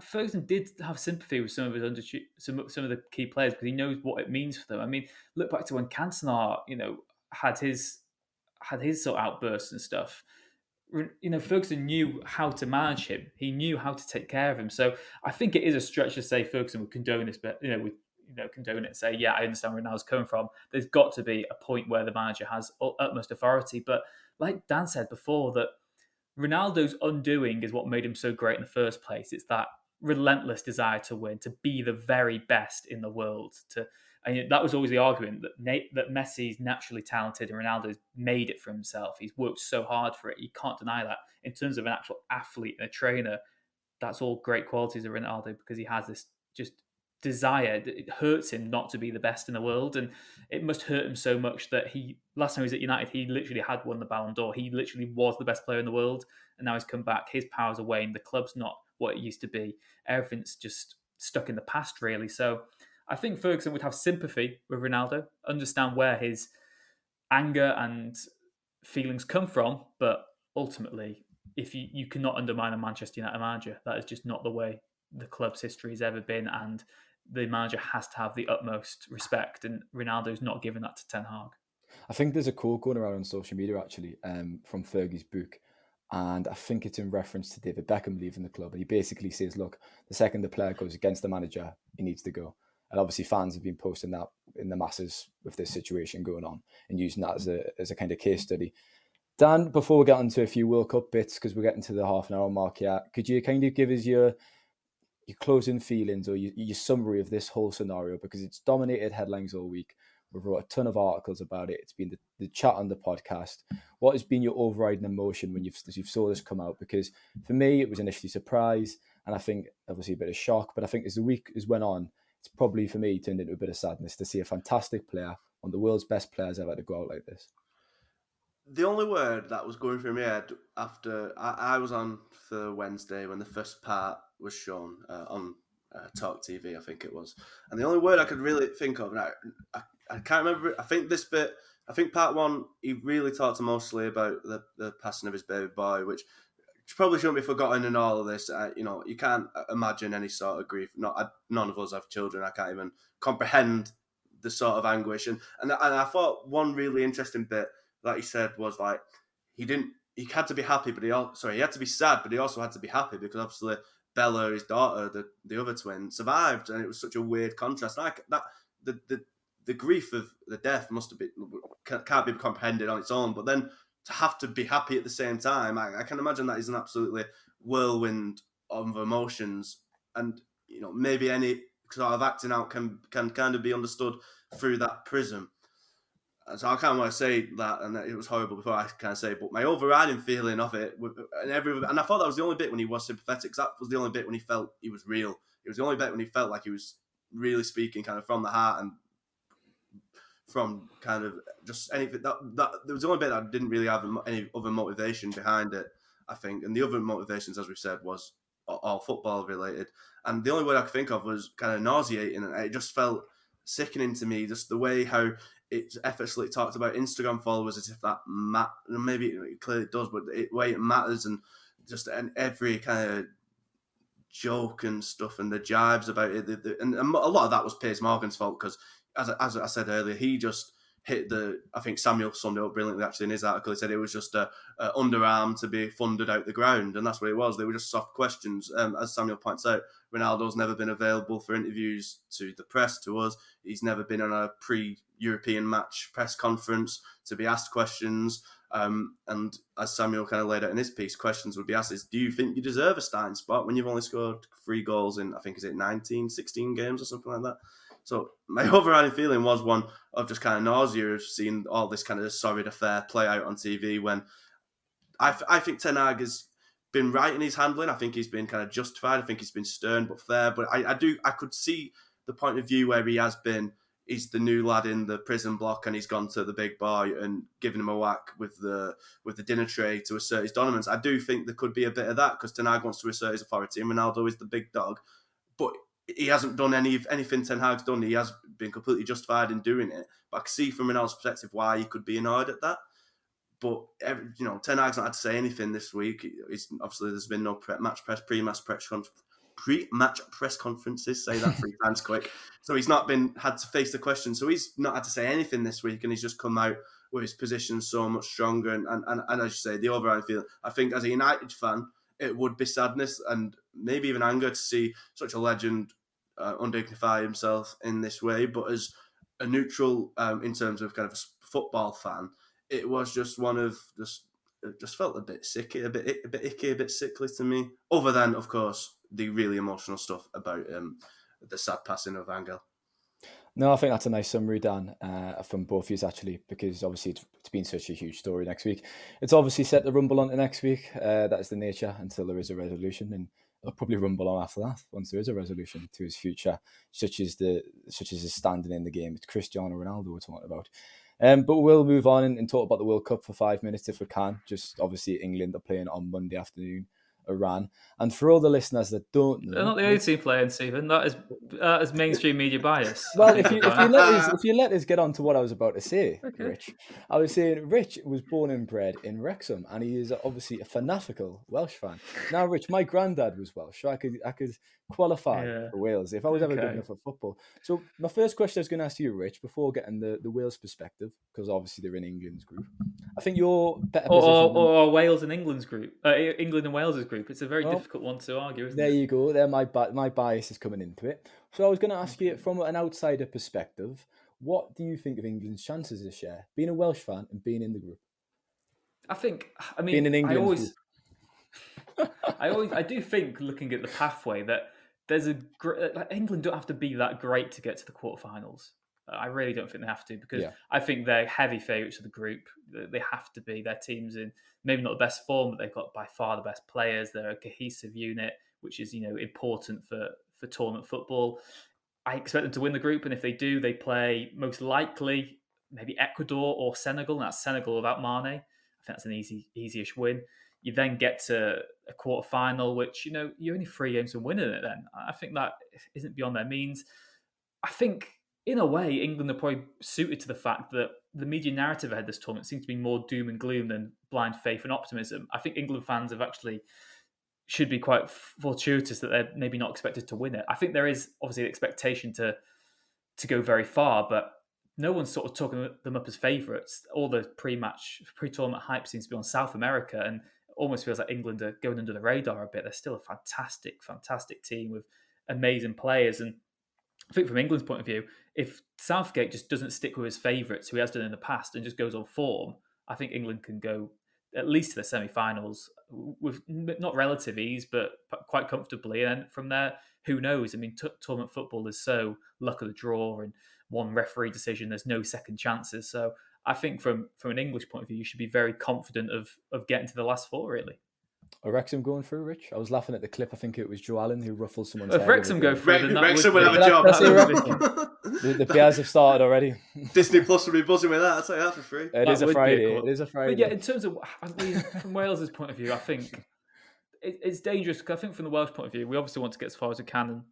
Ferguson did have sympathy with some of his under some some of the key players because he knows what it means for them. I mean, look back to when Cantona, you know, had his had his sort of outbursts and stuff. You know, Ferguson knew how to manage him. He knew how to take care of him. So I think it is a stretch to say Ferguson would condone this, but you know, would you know condone it and say, yeah, I understand where Ronaldo's coming from. There's got to be a point where the manager has utmost authority. But like Dan said before, that Ronaldo's undoing is what made him so great in the first place. It's that relentless desire to win, to be the very best in the world. To and that was always the argument that Nate, that Messi's naturally talented and Ronaldo's made it for himself. He's worked so hard for it. You can't deny that. In terms of an actual athlete and a trainer, that's all great qualities of Ronaldo because he has this just desire. It hurts him not to be the best in the world, and it must hurt him so much that he last time he was at United, he literally had won the Ballon d'Or. He literally was the best player in the world, and now he's come back. His powers are waned. The club's not what it used to be. Everything's just stuck in the past, really. So I think Ferguson would have sympathy with Ronaldo, understand where his anger and feelings come from, but ultimately, if you, you cannot undermine a Manchester United manager, that is just not the way the club's history has ever been, and the manager has to have the utmost respect, and Ronaldo's not giving that to Ten Hag. I think there's a quote going around on social media actually um, from Fergie's book, and I think it's in reference to David Beckham leaving the club. And he basically says, "Look, the second the player goes against the manager, he needs to go." And obviously, fans have been posting that in the masses with this situation going on and using that as a as a kind of case study. Dan, before we get into a few World Cup bits, because we're getting to the half an hour mark here, could you kind of give us your your closing feelings or your, your summary of this whole scenario? Because it's dominated headlines all week. We've wrote a ton of articles about it. It's been the, the chat on the podcast. What has been your overriding emotion when you've you've saw this come out? Because for me, it was initially surprise, and I think obviously a bit of shock. But I think as the week has went on, it's probably for me turned into a bit of sadness to see a fantastic player, one of the world's best players ever, to go out like this. The only word that was going through my head after I, I was on for Wednesday when the first part was shown uh, on uh, Talk TV, I think it was, and the only word I could really think of, and I, I I can't remember. I think this bit. I think part one. He really talked mostly about the, the passing of his baby boy, which probably shouldn't be forgotten in all of this. Uh, you know, you can't imagine any sort of grief. Not I, none of us have children. I can't even comprehend the sort of anguish. And and, and I thought one really interesting bit that he said was like he didn't. He had to be happy, but he also sorry he had to be sad, but he also had to be happy because obviously Bella, his daughter, the the other twin, survived, and it was such a weird contrast. Like that, the the the grief of the death must have been can't be comprehended on its own. But then to have to be happy at the same time, I, I can imagine that is an absolutely whirlwind of emotions, and you know maybe any sort of acting out can can kind of be understood through that prism. So I of want to say that, and it was horrible before I of say, but my overriding feeling of it, and every, and I thought that was the only bit when he was sympathetic. that was the only bit when he felt he was real. It was the only bit when he felt like he was really speaking kind of from the heart and from kind of just anything that that there was the only bit that didn't really have any other motivation behind it. I think, and the other motivations, as we said, was all football related. And the only word I could think of was kind of nauseating, and it just felt sickening to me. Just the way how it effortlessly talked about Instagram followers as if that mat maybe it clearly does, but the way it matters and just and every kind of joke and stuff and the jibes about it. The, the, and a lot of that was Piers Morgan's fault because as, as I said earlier, he just hit the. I think Samuel summed it up brilliantly actually in his article. He said it was just a, a underarm to be funded out the ground, and that's what it was. They were just soft questions. Um, as Samuel points out, Ronaldo's never been available for interviews to the press, to us. He's never been on a pre-European match press conference to be asked questions. Um, and as Samuel kind of laid out in his piece, questions would be asked is, do you think you deserve a starting spot when you've only scored three goals in, I think, is it 19, 16 games or something like that? So my [laughs] overriding feeling was one of just kind of nausea of seeing all this kind of sorry affair play out on TV. When I, I think Ten Hag has been right in his handling. I think he's been kind of justified. I think he's been stern but fair. But I, I do I could see the point of view where he has been. He's the new lad in the prison block, and he's gone to the big boy and given him a whack with the with the dinner tray to assert his dominance. I do think there could be a bit of that because Ten Hag wants to assert his authority, and Ronaldo is the big dog. But he hasn't done any anything Ten Hag's done. He has been completely justified in doing it. But I can see from Ronaldo's perspective why he could be annoyed at that. But every, you know, Ten Hag's not had to say anything this week. It's, obviously, there's been no pre- match press, pre-match press pre-match press conferences. Say that three [laughs] times quick. So he's not been had to face the question. So he's not had to say anything this week, and he's just come out with his position so much stronger. And and, and, and as you say, the overall feel, I think as a United fan, it would be sadness and maybe even anger to see such a legend uh, undignify himself in this way. But as a neutral, um, in terms of kind of a football fan, it was just one of just it just felt a bit sicky, a bit a bit icky, a bit sickly to me. Other than, of course, the really emotional stuff about um, the sad passing of Angel. No, I think that's a nice summary, Dan, uh, from both of you actually, because obviously it's, it's been such a huge story next week. It's obviously set to rumble on to next week. Uh, that is the nature until there is a resolution, and it'll probably rumble on after that once there is a resolution to his future, such as the such as his standing in the game. It's Cristiano Ronaldo we're talking about. Um, but we'll move on and, and talk about the World Cup for five minutes if we can. Just obviously England are playing on Monday afternoon Iran. And for all the listeners that don't know, they're not the only team playing, Steven. That is that is mainstream media bias. [laughs] Well, if you, if you let us if you let us get on to what I was about to say, okay. Rich, I was saying Rich was born and bred in Wrexham, and he is obviously a fanatical Welsh fan. Now, Rich, my granddad was Welsh, so I could I could qualify yeah. for Wales if I was ever okay. good enough at football. So my first question I was going to ask you, Rich, before getting the, the Wales perspective, because obviously they're in England's group. I think you're better. Or, or, or Wales and England's group, uh, England and Wales's group. It's a very difficult one to argue. there it? you go. There, my my bias is coming into it. So I was going to ask you from an outsider perspective, what do you think of England's chances this year, being a Welsh fan and being in the group? I think. I mean, being in England. I always. [laughs] I always, I do think, looking at the pathway, that there's a like uh, England don't have to be that great to get to the quarterfinals. Uh, I really don't think they have to because yeah. I think they're heavy favourites of the group. They have to be. Their teams in maybe not the best form, but they've got by far the best players. They're a cohesive unit, which is you know important for for tournament football. I expect them to win the group, and if they do, they play most likely maybe Ecuador or Senegal. And that's Senegal without Mane. I think that's an easy, easy-ish win. You then get to a quarter final, which you know you're only three games from winning it. Then I think that isn't beyond their means. I think in a way, England are probably suited to the fact that the media narrative ahead of this tournament seems to be more doom and gloom than blind faith and optimism. I think England fans have actually should be quite fortuitous that they're maybe not expected to win it. I think there is obviously an expectation to to go very far, but no one's sort of talking them up as favourites. All the pre-match, pre-tournament hype seems to be on South America, and almost feels like England are going under the radar a bit. They're still a fantastic, fantastic team with amazing players, and I think from England's point of view, if Southgate just doesn't stick with his favourites, who he has done in the past, and just goes on form, I think England can go at least to the semi-finals with not relative ease, but quite comfortably. And from there, who knows? I mean, t- tournament football is so luck of the draw and one referee decision. There's no second chances. So I think from from an English point of view, you should be very confident of of getting to the last four. Really. Are Wrexham going through, Rich? I was laughing at the clip. I think it was Joe Allen who ruffled someone's [laughs] if head. Wrexham go through, then Wrexham will have a job. [laughs] [laughs] the, the Bears have started already. Disney Plus will be buzzing with that. I'll tell you that for free. It that is a Friday. It is a Friday. But yeah, in terms of I mean, from Wales's point of view, I think it, it's dangerous. Cause I think from the Welsh point of view, we obviously want to get as far as we can. And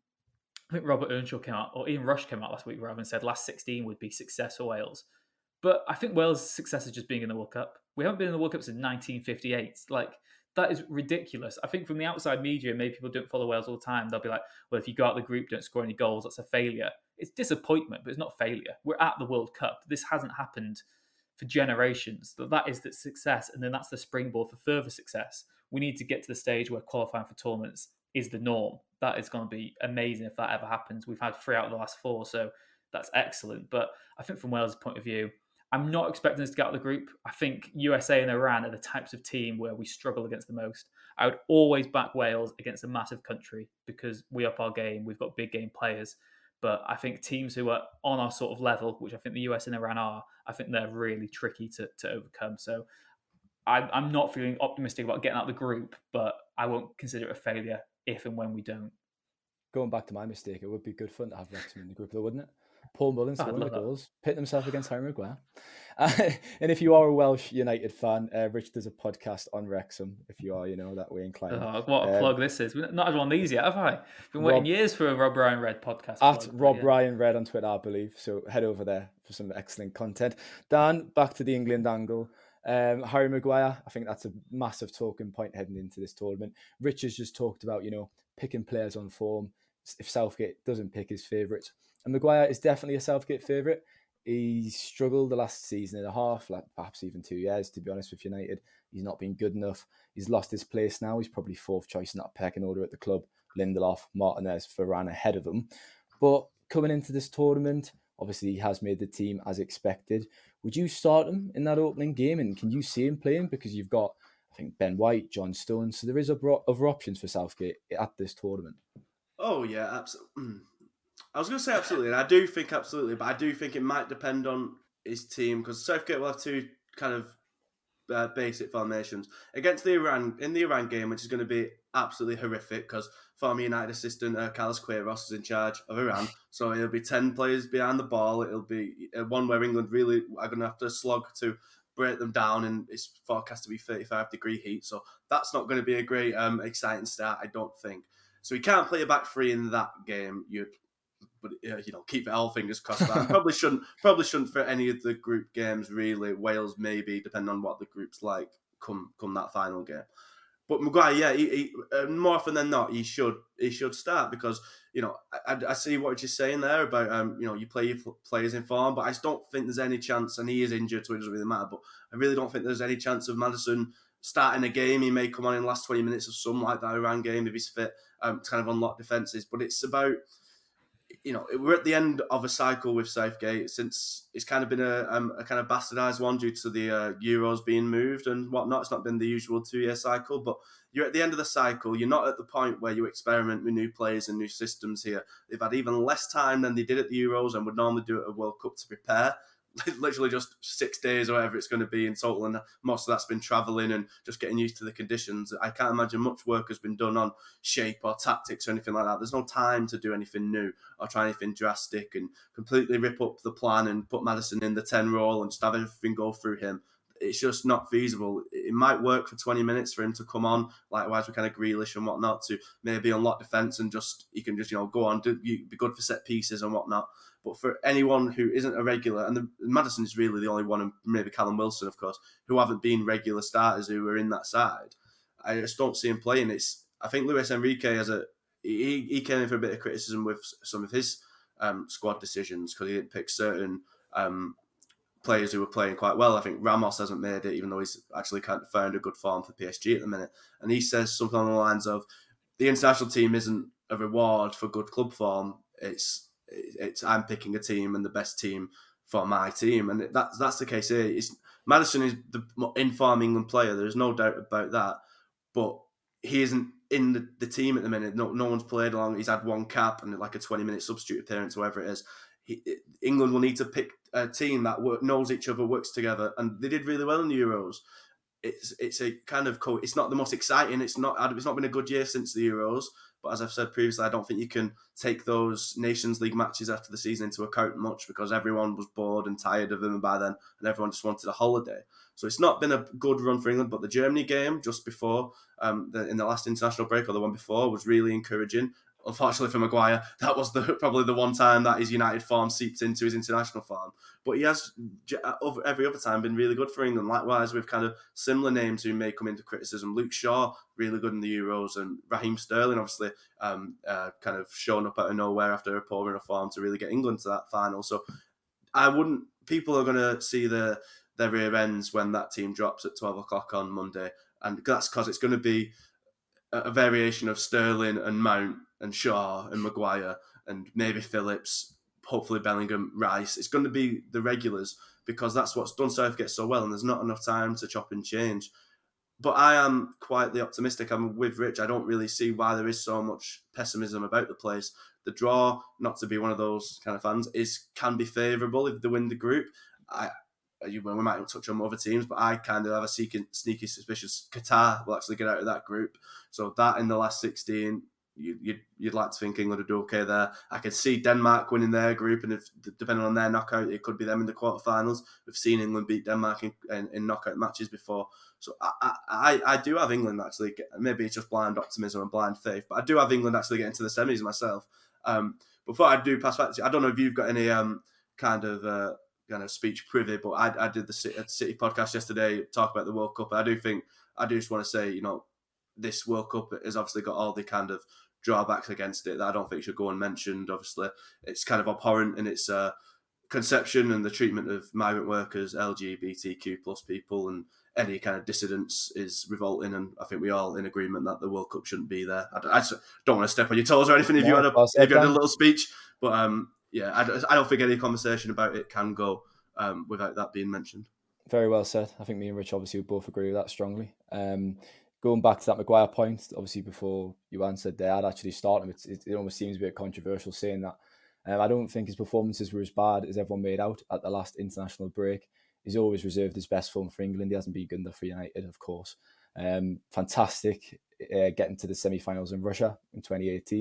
I think Robert Earnshaw came out, or Ian Rush came out last week, rather and said last 16 would be success for Wales. But I think Wales' success is just being in the World Cup. We haven't been in the World Cup since 1958. Like that is ridiculous. I think from the outside media, maybe people don't follow Wales all the time. They'll be like, well, if you go out the group, don't score any goals, that's a failure. It's disappointment, but it's not failure. We're at the World Cup. This hasn't happened for generations. That that is the success, and then that's the springboard for further success. We need to get to the stage where qualifying for tournaments is the norm. That is going to be amazing if that ever happens. We've had three out of the last four, so that's excellent. But I think from Wales' point of view, I'm not expecting us to get out of the group. I think USA and Iran are the types of team where we struggle against the most. I would always back Wales against a massive country because we up our game. We've got big game players. But I think teams who are on our sort of level, which I think the US and Iran are, I think they're really tricky to, to overcome. So I, I'm not feeling optimistic about getting out of the group, but I won't consider it a failure if and when we don't. Going back to my mistake, it would be good fun to have Wrexham in the group, though, wouldn't it? Paul Mullin scoring the goals, pitting himself against Harry Maguire. Uh, [laughs] and if you are a Welsh United fan, uh, Rich does a podcast on Wrexham. If you are, you know, that way inclined. Oh, what a um, plug this is! Not everyone these yet, have I? Been waiting years for a Rob Ryan Red podcast. At plug, Rob yeah. Ryan Red on Twitter, I believe. So head over there for some excellent content. Dan, back to the England angle. Um, Harry Maguire, I think that's a massive talking point heading into this tournament. Rich has just talked about, you know, picking players on form. If Southgate doesn't pick his favourites, and Maguire is definitely a Southgate favourite. He's struggled the last season and a half, like perhaps even two years, to be honest with United. He's not been good enough. He's lost his place now. He's probably fourth choice in that pecking order at the club. Lindelof, Martinez, Varane ahead of him. But coming into this tournament, obviously he has made the team as expected. Would you start him in that opening game, and can you see him playing because you've got I think Ben White, John Stones, so there is other options for Southgate at this tournament. Oh yeah, absolutely. [clears throat] I was going to say absolutely, and I do think absolutely, but I do think it might depend on his team because Southgate will have two kind of uh, basic formations against the Iran in the Iran game, which is going to be absolutely horrific because former United assistant uh, Carlos Queiroz is in charge of Iran, [laughs] so it'll be ten players behind the ball. It'll be uh, one where England really are going to have to slog to break them down, and it's forecast to be thirty-five degree heat, so that's not going to be a great, um, exciting start, I don't think. So he can't play a back three in that game. You'd but you know, keep all fingers crossed. That probably shouldn't probably shouldn't for any of the group games really. Wales maybe, depending on what the group's like. Come come that final game. But Maguire, yeah, he, he, uh, more often than not, he should he should start because you know I, I see what you're saying there about um you know you play your players in form, but I don't think there's any chance, and he is injured, so it doesn't really matter. But I really don't think there's any chance of Maddison starting a game. He may come on in the last 20 minutes of some like that Iran game if he's fit um, to kind of unlock defenses. But it's about you know, we're at the end of a cycle with Southgate since it's kind of been a, um, a kind of bastardized one due to the uh, Euros being moved and whatnot. It's not been the usual two year cycle, but you're at the end of the cycle. You're not at the point where you experiment with new players and new systems here. They've had even less time than they did at the Euros and would normally do at a World Cup to prepare. [laughs] literally just six days or whatever it's going to be in total, and most of that's been travelling and just getting used to the conditions. I can't imagine much work has been done on shape or tactics or anything like that. There's no time to do anything new or try anything drastic and completely rip up the plan and put Maddison in the ten role and just have everything go through him. It's just not feasible. It might work for 20 minutes for him to come on, likewise with kind of Grealish and whatnot, to maybe unlock defence and just he can just you know go on, do, be good for set pieces and whatnot. But for anyone who isn't a regular, and the, Maddison is really the only one, and maybe Callum Wilson, of course, who haven't been regular starters who are in that side, I just don't see him playing. It's I think Luis Enrique has a he, he came in for a bit of criticism with some of his um, squad decisions because he didn't pick certain um, players who were playing quite well. I think Ramos hasn't made it, even though he's actually kind of found a good form for PSG at the minute. And he says something on the lines of the international team isn't a reward for good club form. It's it's I'm picking a team and the best team for my team, and that's that's the case here. It's, Maddison is the informed England player. There's no doubt about that, but he isn't in the, the team at the minute. No, no one's played along. He's had one cap and like a 20 minute substitute appearance, whatever it is. He, England will need to pick a team that work, knows each other, works together, and they did really well in the Euros. It's it's a kind of co- it's not the most exciting. It's not it's not been a good year since the Euros, but as I've said previously, I don't think you can take those Nations League matches after the season into account much because everyone was bored and tired of them by then, and everyone just wanted a holiday. So it's not been a good run for England. But the Germany game just before, um, the, in the last international break or the one before, was really encouraging unfortunately for Maguire, that was the [laughs] probably the one time that his United form seeped into his international form. But he has uh, every other time been really good for England. Likewise, with kind of similar names who may come into criticism. Luke Shaw, really good in the Euros, and Raheem Sterling, obviously, um, uh, kind of showing up out of nowhere after a poor of form to really get England to that final. So I wouldn't. People are going to see the their rear ends when that team drops at twelve o'clock on Monday, and that's because it's going to be a variation of Sterling and Mount and Shaw and Maguire and maybe Phillips, hopefully Bellingham, Rice. It's going to be the regulars because that's what's done Southgate so well, and there's not enough time to chop and change. But I am quietly optimistic. I'm with Rich. I don't really see why there is so much pessimism about the place. The draw, not to be one of those kind of fans, is can be favourable if they win the group. I, we might touch on other teams, but I kind of have a sneaky, sneaky suspicious Qatar will actually get out of that group. So that in the last 16 you, would you'd like to think England would do okay there. I could see Denmark winning their group, and if depending on their knockout, it could be them in the quarterfinals. We've seen England beat Denmark in, in, in knockout matches before, so I, I, I do have England actually. Maybe it's just blind optimism and blind faith, but I do have England actually getting to the semis myself. Um, before I do pass back to you, I don't know if you've got any um, kind of uh, kind of speech privy, but I, I did the City, City podcast yesterday talk about the World Cup. I do think I do just want to say, you know, this World Cup has obviously got all the kind of drawbacks against it that I don't think should go unmentioned. Obviously, it's kind of abhorrent in its uh, conception and the treatment of migrant workers, LGBTQ plus people, and any kind of dissidence is revolting. And I think we are all in agreement that the World Cup shouldn't be there. I don't, I don't want to step on your toes or anything if you had a if you had a little speech, but um, yeah, I, I don't think any conversation about it can go um, without that being mentioned. Very well said. I think me and Rich obviously would both agree with that strongly. Um, going back to that Maguire point, obviously before you answered there, I'd actually start him. It, it, almost seems a bit controversial saying that. Um, I don't think his performances were as bad as everyone made out at the last international break. He's always reserved his best form for England. He hasn't been good enough for United, of course. Um, fantastic uh, getting to the semi-finals in Russia in 2018,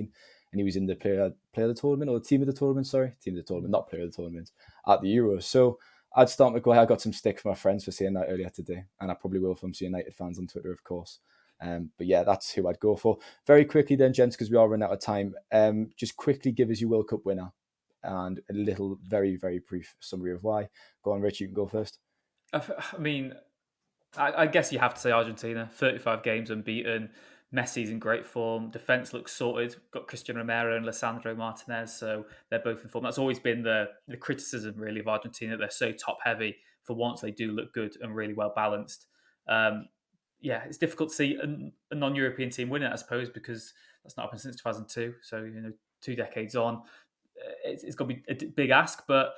and he was in the player player of the tournament or team of the tournament. Sorry, team of the tournament, not player of the tournament at the Euros. So I'd start Maguire. I got some stick from my friends for saying that earlier today, and I probably will from some United fans on Twitter, of course. Um, but yeah, that's who I'd go for. Very quickly, then, gents, because we are running out of time. Um, just quickly give us your World Cup winner and a little, very, very brief summary of why. Go on, Rich. You can go first. I mean, I, I guess you have to say Argentina. Thirty-five games unbeaten. Messi's in great form. Defense looks sorted. Got Cristian Romero and Lisandro Martinez, so they're both in form. That's always been the the criticism really of Argentina. They're so top heavy. For once, they do look good and really well balanced. Um, yeah, it's difficult to see a, a non-European team win it, I suppose, because that's not happened since 2002. So you know, two decades on, uh, it's, it's to be a big ask. But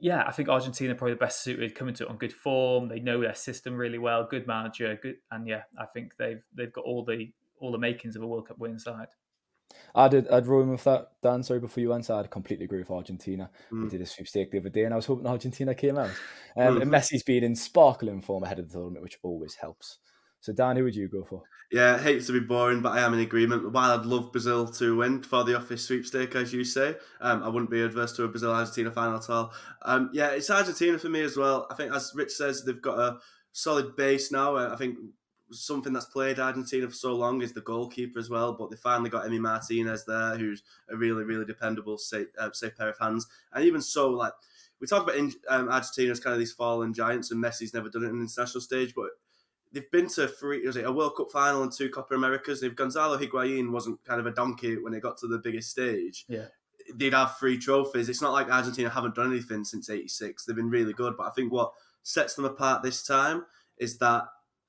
yeah, I think Argentina are probably the best suited, coming to it on good form. They know their system really well. Good manager, good, and yeah, I think they've they've got all the all the makings of a World Cup win side. I did. I'd roll in with that, Dan. Sorry, before you answer, I'd completely agree with Argentina. Mm. We did a sweepstake the other day, and I was hoping Argentina came out. Um, mm. And Messi's been in sparkling form ahead of the tournament, which always helps. So, Dan, who would you go for? Yeah, hates to be boring, but I am in agreement. While I'd love Brazil to win for the office sweepstake, as you say, um, I wouldn't be adverse to a Brazil Argentina final at all. Um, yeah, it's Argentina for me as well. I think, as Rich says, they've got a solid base now. I think something that's played Argentina for so long is the goalkeeper as well. But they finally got Emi Martinez there, who's a really, really dependable, safe, uh, safe pair of hands. And even so, like we talk about um, Argentina as kind of these fallen giants, and Messi's never done it in an international stage, but they've been to three, was it a World Cup final and two Copa Americas. If Gonzalo Higuain wasn't kind of a donkey when they got to the biggest stage, yeah, they'd have three trophies. It's not like Argentina haven't done anything since '86. They've been really good, but I think what sets them apart this time is that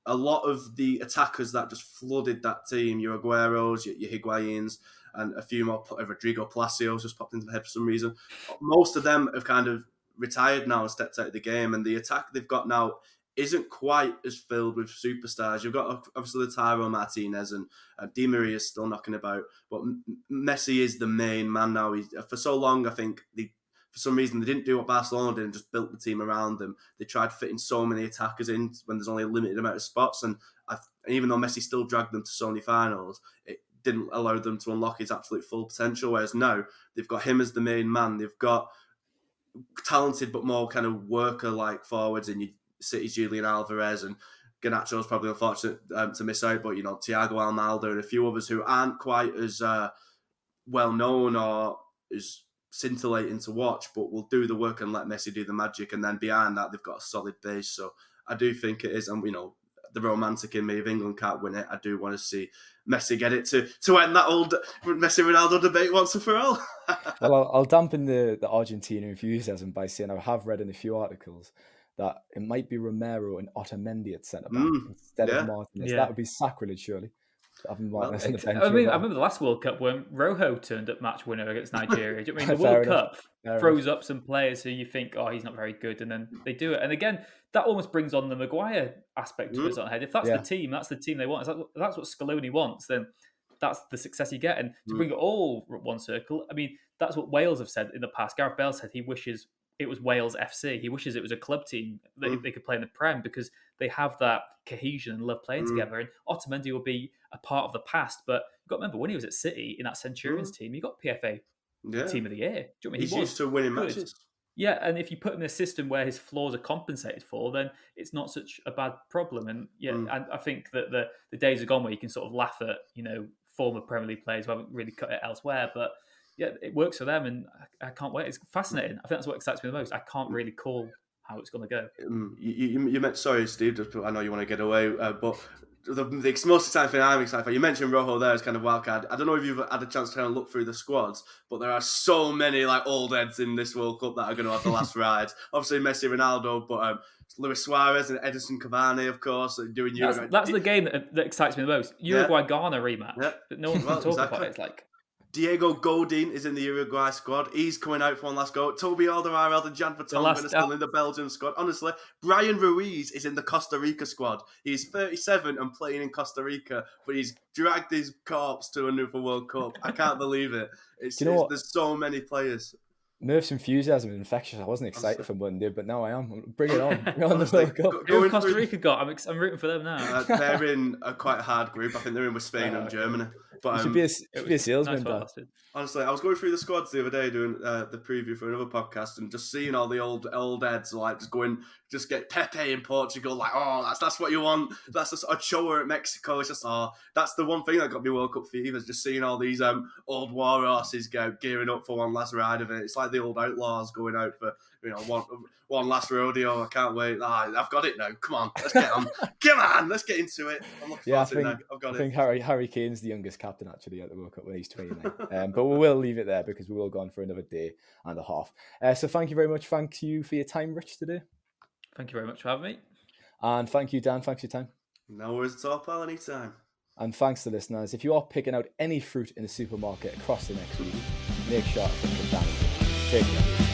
a lot of the attackers that just flooded that team, your Agueros, your, your Higuains, and a few more, Rodrigo Palacios just popped into my head for some reason. Most of them have kind of retired now and stepped out of the game, and the attack they've got now isn't quite as filled with superstars. You've got obviously Lautaro Martinez and uh, Di Maria is still knocking about, but Messi is the main man now. He's, for so long, I think they, for some reason they didn't do what Barcelona did and just built the team around them. They tried fitting so many attackers in when there's only a limited amount of spots, and, I, even though Messi still dragged them to so many finals, it didn't allow them to unlock his absolute full potential. Whereas now they've got him as the main man. They've got talented but more kind of worker like forwards in City's Julian Alvarez and Garnacho is probably unfortunate um, to miss out, but you know Thiago Almada and a few others who aren't quite as uh, well known or as scintillating to watch, but will do the work and let Messi do the magic. And then behind that, they've got a solid base. So I do think it is, and you know the romantic in me if England can't win it, I do want to see Messi get it to to end that old Messi Ronaldo debate once and for all. [laughs] well, I'll, I'll dampen the the Argentina enthusiasm by saying I have read in a few articles that it might be Romero and Otamendi at centre back mm, instead yeah. of Martinez. Yeah. That would be sacrilege, surely. Well, I mean, I remember the last World Cup when Rojo turned up match winner against [laughs] Nigeria. I mean, the World enough. Cup Fair throws enough. up some players who you think, oh, he's not very good, and then they do it. And again, that almost brings on the Maguire aspect to mm. us on head. If that's yeah. the team, that's the team they want. If that's what Scaloni wants, then that's the success you get. And to mm. bring it all one circle, I mean, that's what Wales have said in the past. Gareth Bale said he wishes it was Wales FC. He wishes it was a club team that mm. they could play in the Prem because they have that cohesion and love playing mm. together. And Otamendi will be a part of the past. But you've got to remember when he was at City in that Centurions mm. team, he got PFA yeah. Team of the Year. Do you know I mean? He's he used to winning good. matches. Yeah, and if you put him in a system where his flaws are compensated for, then it's not such a bad problem. And yeah, mm. and I think that the the days are gone where you can sort of laugh at you know former Premier League players who haven't really cut it elsewhere, but yeah, it works for them, and I, I, can't wait. It's fascinating. I think that's what excites me the most. I can't really call how it's going to go. Um, you, you, you meant sorry, Steve. I know you want to get away, uh, but the, the most exciting thing I'm excited for. You mentioned Rojo there as kind of wildcard. I don't know if you've had a chance to kind of look through the squads, but there are so many like old heads in this World Cup that are going to have the last [laughs] ride. Obviously Messi, Ronaldo, but um, Luis Suarez and Edinson Cavani, of course, doing Uruguay. That's, that's the game that, that, excites me the most. Uruguay. Ghana rematch. Yeah. no one well, can talk exactly. about it. It's like Diego Godin is in the Uruguay squad. He's coming out for one last go. Toby Alderweireld and Jan Vertonghen are still in the Belgium squad. Honestly, Bryan Ruiz is in the Costa Rica squad. He's 37 and playing in Costa Rica, but he's dragged his corpse to another World Cup. I can't believe it. It's, you know it's- there's so many players. Murph's enthusiasm is infectious. I wasn't excited for Monday, but now I am. Bring it on. [laughs] Bring on the World Cup. go- Who Costa Rica got? I'm, ex- I'm rooting for them now. Uh, they're [laughs] in a quite hard group. I think they're in with Spain Oh, and. Germany. But You should um, be a, It should be a salesman, nice Honestly, I was going through the squads the other day doing uh, the preview for another podcast and just seeing all the old old heads like just going, just get Pepe in Portugal, like oh that's that's what you want. That's just Ochoa at Mexico. It's just oh that's the one thing that got me World Cup fever just seeing all these um old war horses go gearing up for one last ride of it. It's like the old outlaws going out for you know one one last rodeo. I can't wait. Ah, I've got it now. Come on, let's get on. [laughs] Come on, let's get into it. I'm looking Yeah, I forward to it think, now. I've got I it. think Harry Harry Kane's the youngest captain actually at the World Cup when he's 29. um, but we will leave it there because we will go on for another day and a half. Uh, so thank you very much. Thank you for your time, Rich, today. Thank you very much for having me. And thank you, Dan. Thanks for your time. No worries at all, pal. Anytime. And thanks to listeners. If you are picking out any fruit in the supermarket across the next week, make sure to think of Dan. Take care.